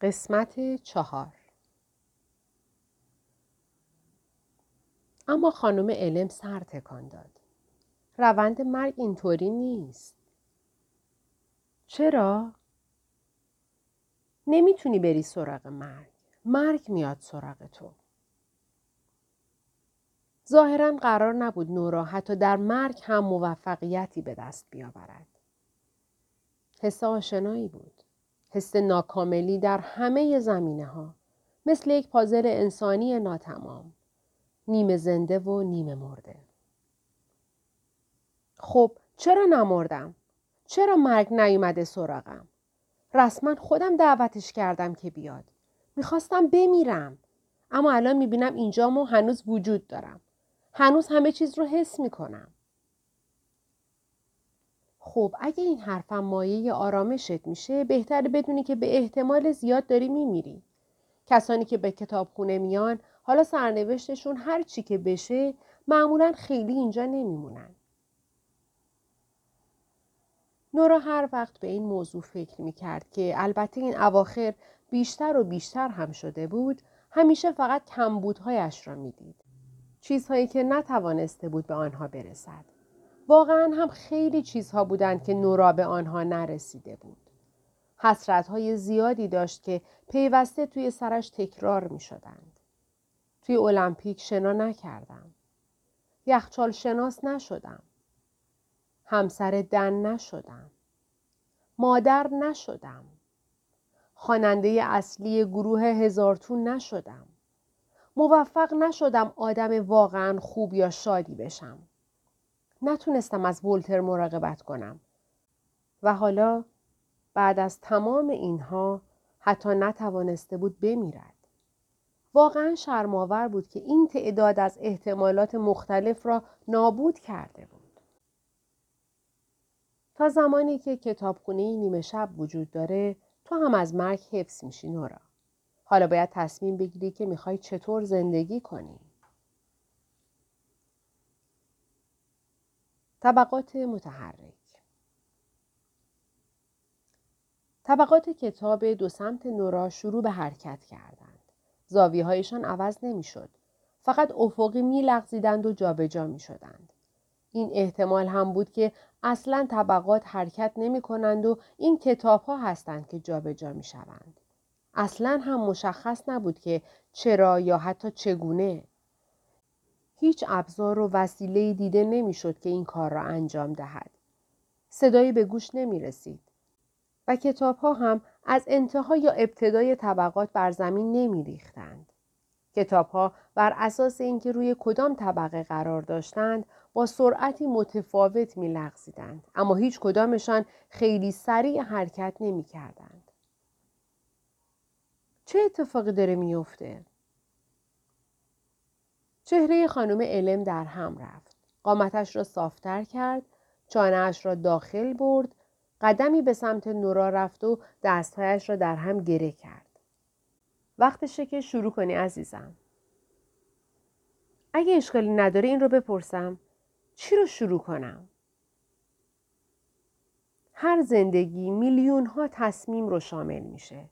قسمت چهار اما خانم علم سر تکان داد. روند مرگ اینطوری نیست. چرا؟ نمی‌تونی بری سراغ مرگ. مرگ میاد سراغ تو. ظاهرا قرار نبود نورا حتی در مرگ هم موفقیتی به دست بیاورد. حس آشنایی بود. حس ناکاملی در همه زمینه ها. مثل یک پازل انسانی ناتمام. نیمه زنده و نیمه مرده. خب چرا نمردم؟ چرا مرگ نیومده سراغم؟ رسما خودم دعوتش کردم که بیاد. می‌خواستم بمیرم. اما الان می‌بینم اینجام و هنوز وجود دارم. هنوز همه چیز رو حس می‌کنم. خب اگه این حرفم مایه آرامشت میشه بهتره بدونی که به احتمال زیاد داری میمیری. کسانی که به کتابخونه میان حالا سرنوشتشون هر چی که بشه معمولا خیلی اینجا نمیمونن. نورا هر وقت به این موضوع فکر می کرد که البته این اواخر بیشتر و بیشتر هم شده بود همیشه فقط کمبودهایش را می‌دید. چیزهایی که نتوانسته بود به آنها برسد. واقعا هم خیلی چیزها بودند که نورا به آنها نرسیده بود. حسرت های زیادی داشت که پیوسته توی سرش تکرار می شدند. توی المپیک شنا نکردم. یخچال شناس نشدم. همسر دن نشدم. مادر نشدم. خواننده اصلی گروه هزارتون نشدم. موفق نشدم آدم واقعا خوب یا شادی بشم. نتونستم از ولتر مراقبت کنم. و حالا بعد از تمام اینها حتی نتوانسته بود بمیرد. واقعا شرماور بود که این تعداد از احتمالات مختلف را نابود کرده بود. تا زمانی که کتابخونه نیمه شب وجود داره تو هم از مرگ حفظ میشی نورا. حالا باید تصمیم بگیری که می‌خوای چطور زندگی کنی. طبقات متحرک طبقات کتاب دو سمت نورا شروع به حرکت کردند. زاویه هایشان عوض نمی‌شد. فقط افقی می لغزیدند و جابجا می شدند. این احتمال هم بود که اصلا طبقات حرکت نمی کنند و این کتاب ها هستند که جابجا می شوند. اصلا هم مشخص نبود که چرا یا حتی چگونه. هیچ ابزار و وسیله دیده نمی‌شد که این کار را انجام دهد. صدایی به گوش نمی رسید. و کتاب ها هم از انتها یا ابتدای طبقات بر زمین نمی ریختند. کتاب ها بر اساس اینکه روی کدام طبقه قرار داشتند با سرعتی متفاوت می لغزیدند. اما هیچ کدامشان خیلی سریع حرکت نمی کردند. چه اتفاقی داره میافته؟ چهره خانم علم در هم رفت. قامتش را صافتر کرد، چانهاش را داخل برد قدمی به سمت نورا رفت و دستهایش را در هم گره کرد. وقتشه که شروع کنی عزیزم. اگه اشکالی نداره این رو بپرسم چی رو شروع کنم؟ هر زندگی میلیون ها تصمیم رو شامل میشه.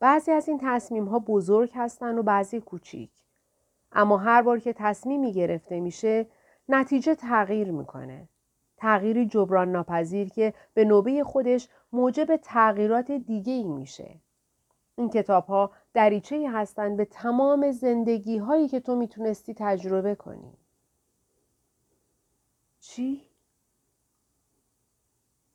بعضی از این تصمیم ها بزرگ هستن و بعضی کوچیک. اما هر بار که تصمیمی گرفته میشه نتیجه تغییر می‌کنه. تغییری جبران ناپذیر که به نوبه خودش موجب تغییرات دیگه ای میشه. این کتاب ها دریچه هستند به تمام زندگی هایی که تو می‌تونستی تجربه کنی. چی؟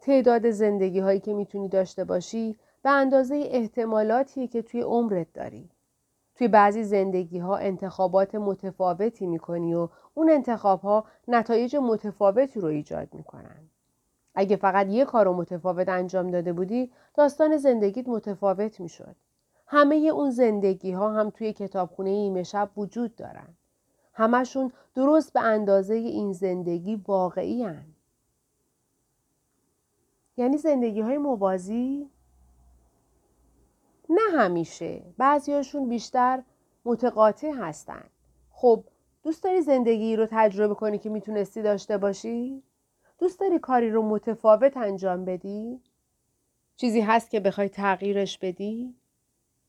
تعداد زندگی هایی که می‌تونی داشته باشی به اندازه احتمالاتی که توی عمرت داری. توی بعضی زندگی ها انتخابات متفاوتی می‌کنی و اون انتخاب ها نتایج متفاوتی رو ایجاد می‌کنن. اگه فقط یه کار رو متفاوت انجام داده بودی داستان زندگیت متفاوت می‌شد. همه اون زندگی ها هم توی کتابخونه ایمه وجود دارن. همشون درست به اندازه این زندگی واقعی هن. یعنی زندگی های موازی نه همیشه بعضیاشون بیشتر متقاطع هستن خب دوست داری زندگی رو تجربه کنی که می‌تونستی داشته باشی؟ دوست داری کاری رو متفاوت انجام بدی؟ چیزی هست که بخوای تغییرش بدی؟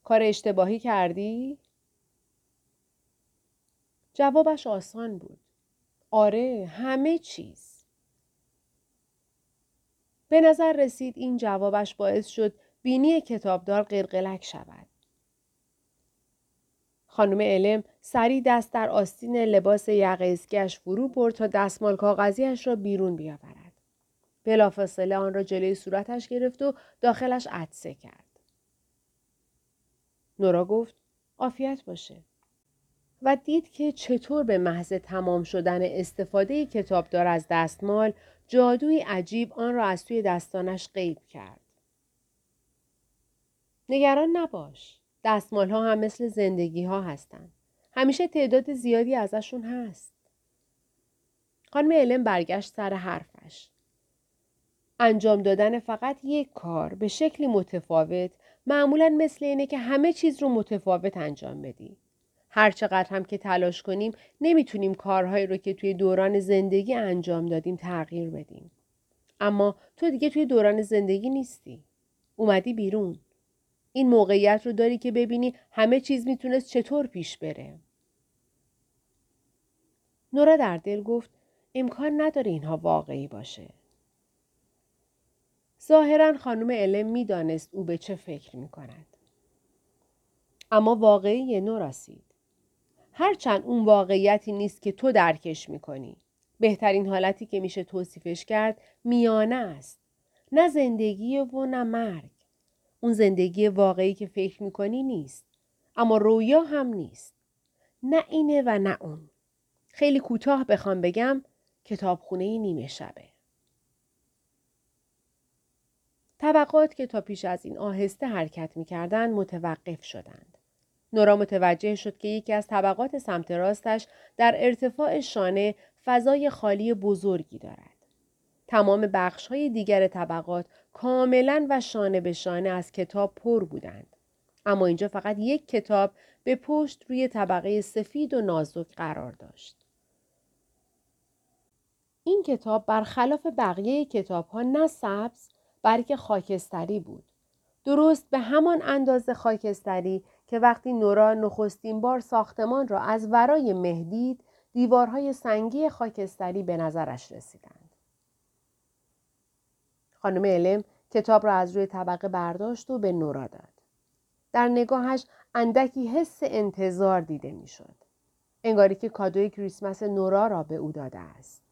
کار اشتباهی کردی؟ جوابش آسان بود. آره همه چیز. به نظر رسید این جوابش باعث شد بینی کتابدار قلقلک شود. خانم علم سری دست در آستین لباس یقزگش فرو برد تا دستمال کاغذیش را بیرون بیاورد. بلافاصله آن را جلوی صورتش گرفت و داخلش عدسه کرد. نورا گفت عافیت باشه. و دید که چطور به محض تمام شدن استفاده کتابدار از دستمال جادوی عجیب آن را از توی دستانش غیب کرد. نگران نباش. دستمال ها هم مثل زندگی ها هستن. همیشه تعداد زیادی ازشون هست. خانم علم برگشت سر حرفش. انجام دادن فقط یک کار به شکلی متفاوت معمولا مثل اینه که همه چیز رو متفاوت انجام بدی. هر چقدر هم که تلاش کنیم نمی‌تونیم کارهایی رو که توی دوران زندگی انجام دادیم تغییر بدیم. اما تو دیگه توی دوران زندگی نیستی. اومدی بیرون. این موقعیت رو داری که ببینی همه چیز می‌تونست چطور پیش بره. نورا در دل گفت امکان نداره اینها واقعی باشه. ظاهرا خانم علم می‌دانست او به چه فکر می کند. اما واقعی نوراسید. هرچند اون واقعیتی نیست که تو درکش می‌کنی. بهترین حالتی که میشه توصیفش کرد میانه است. نه زندگی و نه مرگ. اون زندگی واقعی که فکر می‌کنی نیست. اما رویا هم نیست. نه اینه و نه اون. خیلی کوتاه بخوام بگم کتابخونه نیمه شبه. طبقات که تا پیش از این آهسته حرکت می‌کردند متوقف شدند. نورا متوجه شد که یکی از طبقات سمت راستش در ارتفاع شانه فضای خالی بزرگی دارد. تمام بخش های دیگر طبقات کاملا و شانه به شانه از کتاب پر بودند. اما اینجا فقط یک کتاب به پشت روی طبقه سفید و نازک قرار داشت. این کتاب برخلاف بقیه کتاب ها نه سبز بلکه خاکستری بود. درست به همان اندازه خاکستری که وقتی نورا نخستین بار ساختمان را از ورای مهدید دیوارهای سنگی خاکستری به نظرش رسیدند. خانم علم کتاب را از روی طبقه برداشت و به نورا داد. در نگاهش اندکی حس انتظار دیده می‌شد. انگاری که کادوی کریسمس نورا را به او داده است.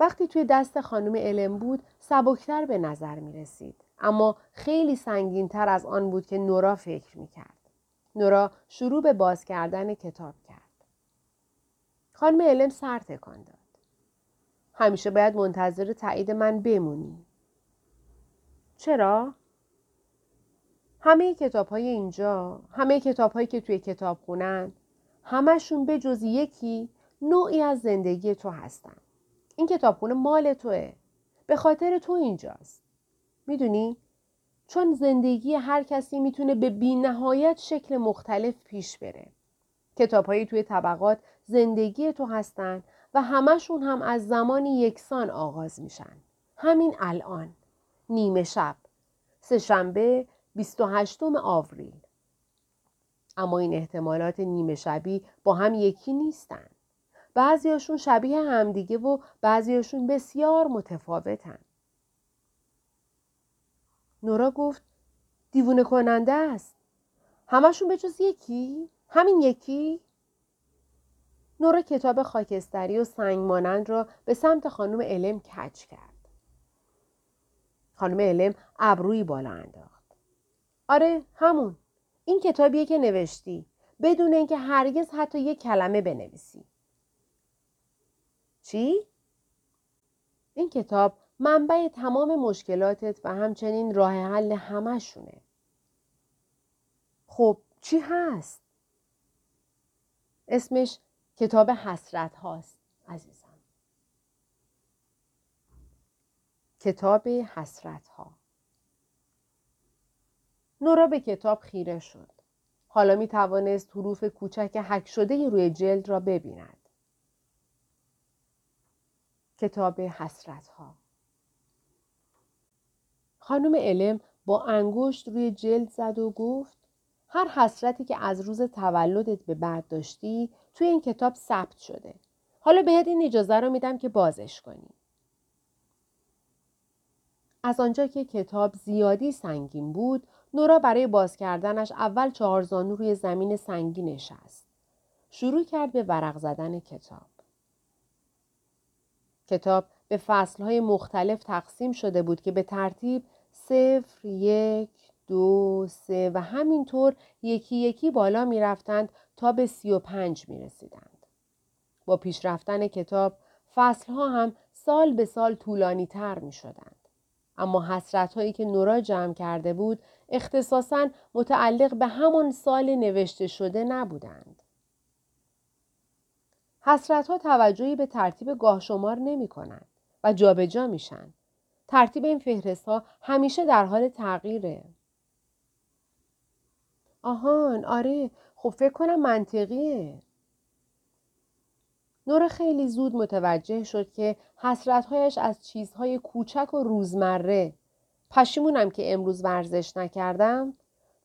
وقتی توی دست خانم علم بود سبکتر به نظر می رسید. اما خیلی سنگین تر از آن بود که نورا فکر می کرد. نورا شروع به باز کردن کتاب کرد. خانم علم سر تکان داد. همیشه باید منتظر تایید من بمونی. چرا؟ همه کتاب های اینجا، همه کتاب هایی که توی کتاب خونن، همشون به جز یکی نوعی از زندگی تو هستن. این کتابخونه مال توه. به خاطر تو اینجاست. می‌دونی؟ چون زندگی هر کسی می‌تونه به بینهایت شکل مختلف پیش بره. کتابهایی توی طبقات زندگی تو هستن و همشون هم از زمانی یکسان آغاز میشن. همین الان. نیمه شب. سهشنبه 28 آوریل. اما این احتمالات نیمه شبی با هم یکی نیستن. بعضیاشون شبیه همدیگه و بعضیاشون بسیار متفاوتن. نورا گفت دیوونه کننده است. همشون به جز یکی؟ همین یکی؟ نورا کتاب خاکستری و سنگ مانند را به سمت خانم علم کچ کرد. خانم علم ابروی بالا انداخت. آره همون. این کتابیه که نوشتی. بدون اینکه هرگز حتی یک کلمه بنویسی. چی؟ این کتاب منبع تمام مشکلاتت و همچنین راه حل همشونه. خب چی هست؟ اسمش کتاب حسرت هاست عزیزم. کتاب حسرت ها. نورا به کتاب خیره شد. حالا می توانست حروف کوچک حک شده روی جلد را ببیند. کتاب حسرت ها خانم علم با انگشت روی جلد زد و گفت هر حسرتی که از روز تولدت به بعد داشتی توی این کتاب ثبت شده. حالا بهت این اجازه رو میدم که بازش کنی. از آنجا که کتاب زیادی سنگین بود، نورا برای باز کردنش اول چهار زانو روی زمین سنگی نشست. شروع کرد به ورق زدن کتاب. کتاب به فصلهای مختلف تقسیم شده بود که به ترتیب صفر، یک، دو، سه و همینطور یکی یکی بالا می رفتند تا به سی و پنج می رسیدند. با پیشرفتن کتاب فصلها هم سال به سال طولانی تر می شدند. اما حسرت هایی که نورا جمع کرده بود اختصاصا متعلق به همان سال نوشته شده نبودند. حسرت ها توجهی به ترتیب گاه شمار نمی کنند و جابجا میشن. ترتیب این فهرست ها همیشه در حال تغییره. آهان آره خب فکر کنم منطقیه. نور خیلی زود متوجه شد که حسرتهایش از چیزهای کوچک و روزمره پشیمونم که امروز ورزش نکردم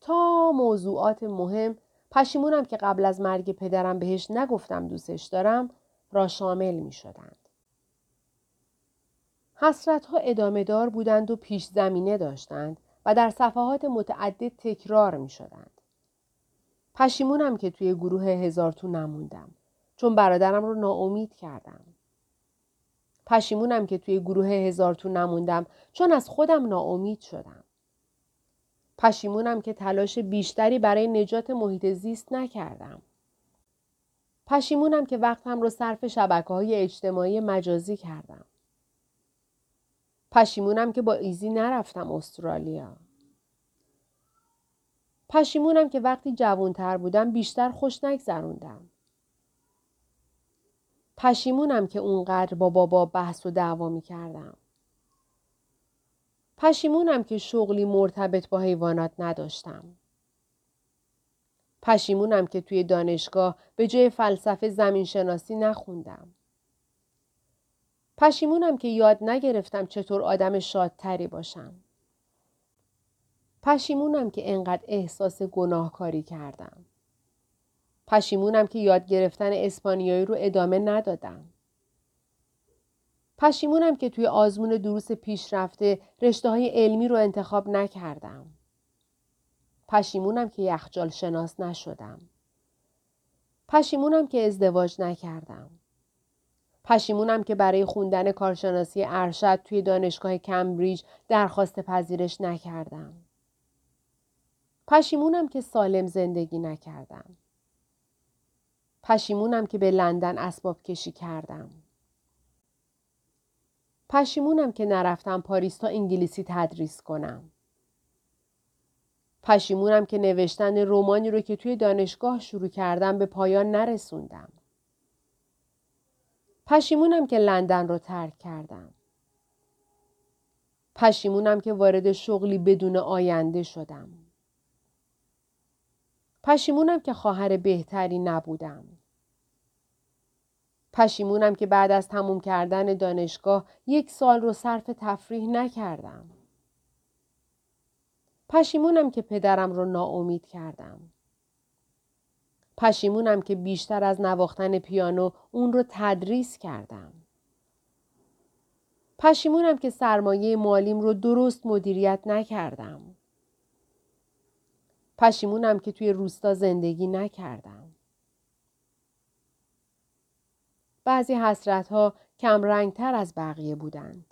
تا موضوعات مهم پشیمونم که قبل از مرگ پدرم بهش نگفتم دوستش دارم را شامل می شدند. حسرت ها ادامه دار بودند و پیش زمینه داشتند و در صفحات متعدد تکرار می شدند. پشیمونم که توی گروه هزار تو نموندم چون برادرم رو ناامید کردم. پشیمونم که توی گروه هزار تو نموندم چون از خودم ناامید شدم. پشیمونم که تلاش بیشتری برای نجات محیط زیست نکردم. پشیمونم که وقتم رو صرف شبکه های اجتماعی مجازی کردم. پشیمونم که با ایزی نرفتم استرالیا. پشیمونم که وقتی جوانتر بودم بیشتر خوش نگذروندم. پشیمونم که اونقدر با بابا بحث و دعوا می کردم. پشیمونم که شغلی مرتبط با حیوانات نداشتم. پشیمونم که توی دانشگاه به جای فلسفه زمین شناسی نخوندم. پشیمونم که یاد نگرفتم چطور آدم شادتری باشم. پشیمونم که انقدر احساس گناهکاری کردم. پشیمونم که یاد گرفتن اسپانیایی رو ادامه ندادم. پشیمونم که توی آزمون دروس پیشرفته رشته های علمی رو انتخاب نکردم. پشیمونم که یخجال شناس نشدم. پشیمونم که ازدواج نکردم. پشیمونم که برای خوندن کارشناسی ارشد توی دانشگاه کمبریج درخواست پذیرش نکردم. پشیمونم که سالم زندگی نکردم. پشیمونم که به لندن اسباب کشی کردم. پشیمونم که نرفتم پاریس تا انگلیسی تدریس کنم. پشیمونم که نوشتن رومانی رو که توی دانشگاه شروع کردم به پایان نرسوندم. پشیمونم که لندن رو ترک کردم. پشیمونم که وارد شغلی بدون آینده شدم. پشیمونم که خواهر بهتری نبودم. پشیمونم که بعد از تموم کردن دانشگاه یک سال رو صرف تفریح نکردم. پشیمونم که پدرم رو ناامید کردم. پشیمونم که بیشتر از نواختن پیانو اون رو تدریس کردم. پشیمونم که سرمایه مالیم رو درست مدیریت نکردم. پشیمونم که توی روستا زندگی نکردم. بعضی حسرت ها کم تر از بقیه بودند.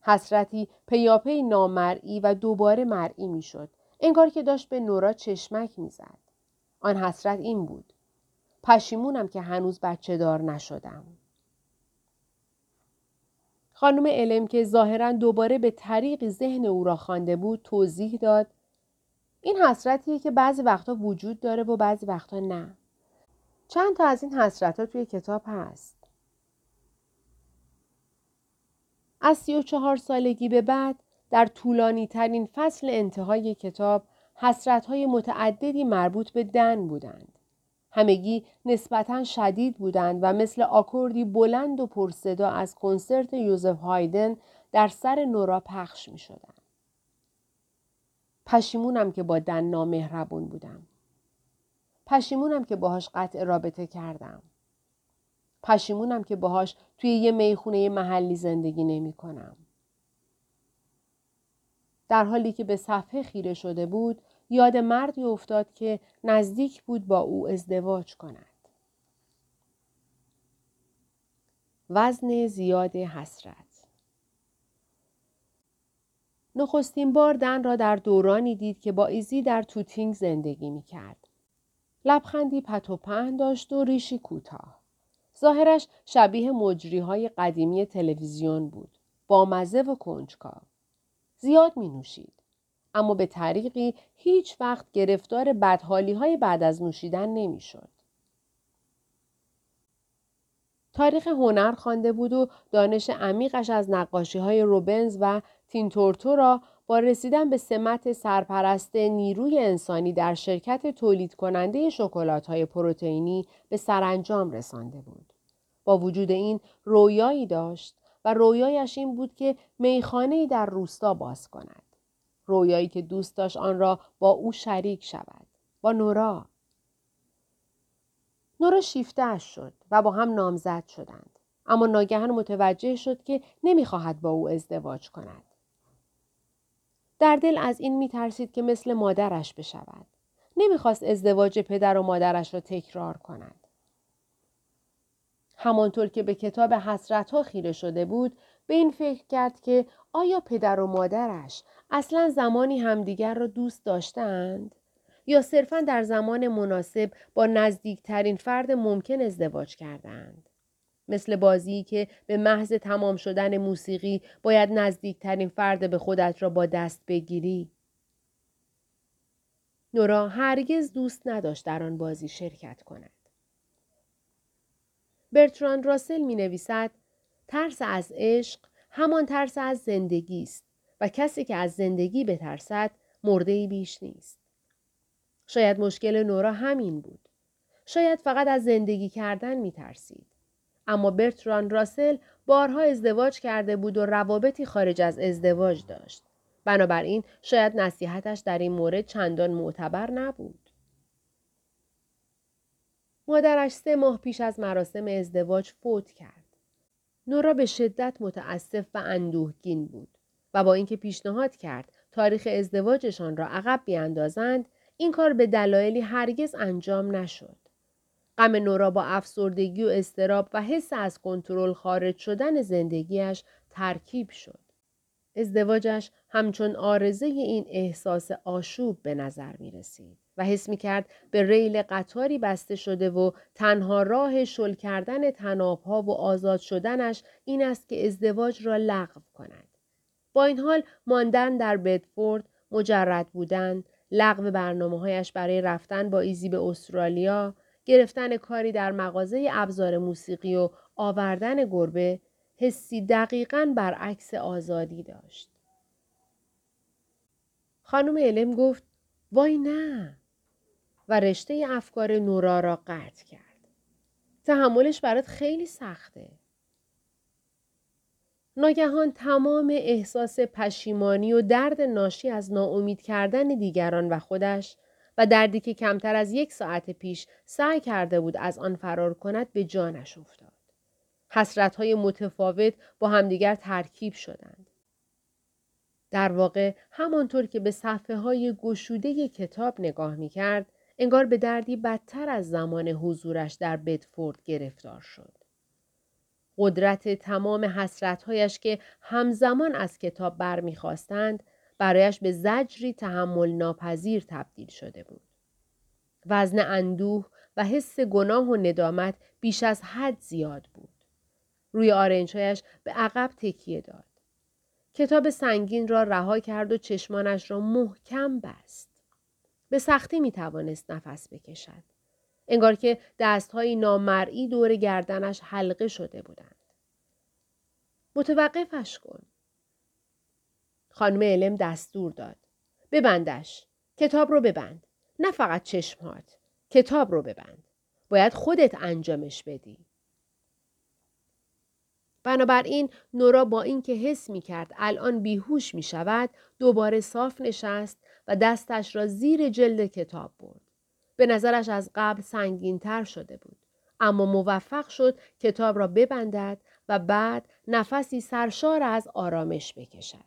حسرتی پیاپی نامرئی و دوباره مرئی می‌شد. انگار که داشت به نورا چشمک می‌زد. آن حسرت این بود. پشیمونم که هنوز بچه دار نشدم. خانم علم که ظاهرا دوباره به طریق ذهن او را خوانده بود توضیح داد این حسرتیه که بعضی وقتا وجود داره و بعضی وقتا نه. چند تا از این حسرت ها توی کتاب هست. از سی و چهار سالگی به بعد در طولانی ترین فصل انتهای کتاب حسرت های متعددی مربوط به دن بودند. همگی نسبتا شدید بودند و مثل آکوردی بلند و پرصدا از کنسرت یوزف هایدن در سر نورا پخش می شدند. پشیمونم که با دن نامهربون بودم. پشیمونم که باهاش قطع رابطه کردم. پشیمونم که باهاش توی یه می‌خونه محلی زندگی نمی کنم. در حالی که به صفحه خیره شده بود یاد مردی افتاد که نزدیک بود با او ازدواج کند. وزن زیاد حسرت نخستین بار دن را در دورانی دید که با ایزی در توتینگ زندگی می کرد. لبخندی پت و پهن داشت و ریشی کوتاه. ظاهرش شبیه مجری های قدیمی تلویزیون بود. با مزه و کنجکاو. زیاد می نوشید. اما به طریقی هیچ وقت گرفتار بدحالی های بعد از نوشیدن نمی شد. تاریخ هنر خوانده بود و دانش عمیقش از نقاشی های روبنز و تینتورتو را با رسیدن به سمت سرپرست نیروی انسانی در شرکت تولید کننده شکلات های پروتئینی به سرانجام رسانده بود. با وجود این رویایی داشت و رویایش این بود که میخانه در روستا باز کند. رویایی که دوست داشت آن را با او شریک شود. با نورا. نورا شیفته شد و با هم نامزد شدند. اما ناگهان متوجه شد که نمی‌خواهد با او ازدواج کند. در دل از این میترسید که مثل مادرش بشود. نمی‌خواست ازدواج پدر و مادرش را تکرار کند. همانطور که به کتاب حسرت ها خیره شده بود به این فکر کرد که آیا پدر و مادرش اصلا زمانی همدیگر را دوست داشتند؟ یا صرفا در زمان مناسب با نزدیکترین فرد ممکن ازدواج کردند؟ مثل بازی که به محض تمام شدن موسیقی باید نزدیکترین فرد به خودت را با دست بگیری. نورا هرگز دوست نداشت در آن بازی شرکت کند. برتراند راسل می نویسد ترس از عشق همان ترس از زندگی است و کسی که از زندگی بترسد مرده بیش نیست. شاید مشکل نورا همین بود. شاید فقط از زندگی کردن می ترسید. اما برتران راسل بارها ازدواج کرده بود و روابطی خارج از ازدواج داشت. بنابراین شاید نصیحتش در این مورد چندان معتبر نبود. مادرش سه ماه پیش از مراسم ازدواج فوت کرد. نورا به شدت متاسف و اندوهگین بود و با اینکه پیشنهاد کرد تاریخ ازدواجشان را عقب بیاندازند این کار به دلایلی هرگز انجام نشد. غم نورا با افسردگی و استراب و حس از کنترل خارج شدن زندگیش ترکیب شد. ازدواجش همچون آرزه این احساس آشوب به نظر می رسید و حس می کرد به ریل قطاری بسته شده و تنها راه شل کردن تنابها و آزاد شدنش این است که ازدواج را لغو کند. با این حال ماندن در بدفورد، مجرد بودن، لغو برنامه هایش برای رفتن با ایزی به استرالیا، گرفتن کاری در مغازه ابزار موسیقی و آوردن گربه حسی دقیقا برعکس آزادی داشت. خانم علم گفت وای نه و رشته افکار نورا را قطع کرد. تحملش برات خیلی سخته. ناگهان تمام احساس پشیمانی و درد ناشی از ناامید کردن دیگران و خودش و دردی که کمتر از یک ساعت پیش سعی کرده بود از آن فرار کند به جانش افتاد. حسرت های متفاوت با همدیگر ترکیب شدند. در واقع همانطور که به صفحه های گشوده کتاب نگاه می کرد، انگار به دردی بدتر از زمان حضورش در بدفورد گرفتار شد. قدرت تمام حسرتهایش که همزمان از کتاب برمیخواستند برایش به زجری تحمل ناپذیر تبدیل شده بود. وزن اندوه و حس گناه و ندامت بیش از حد زیاد بود. روی آرنجهایش به عقب تکیه داد. کتاب سنگین را رها کرد و چشمانش را محکم بست. به سختی می توانست نفس بکشد. انگار که دستهایی نامرئی دور گردنش حلقه شده بودند. متوقفش کن. خانم علم دستور داد. ببندش. کتاب رو ببند. نه فقط چشمهات. کتاب رو ببند. باید خودت انجامش بدی. بنابراین نورا با اینکه حس می کرد الان بیهوش می شود دوباره صاف نشست و دستش را زیر جلد کتاب برد. به نظرش از قبل سنگین تر شده بود. اما موفق شد کتاب را ببندد و بعد نفسی سرشار از آرامش بکشد.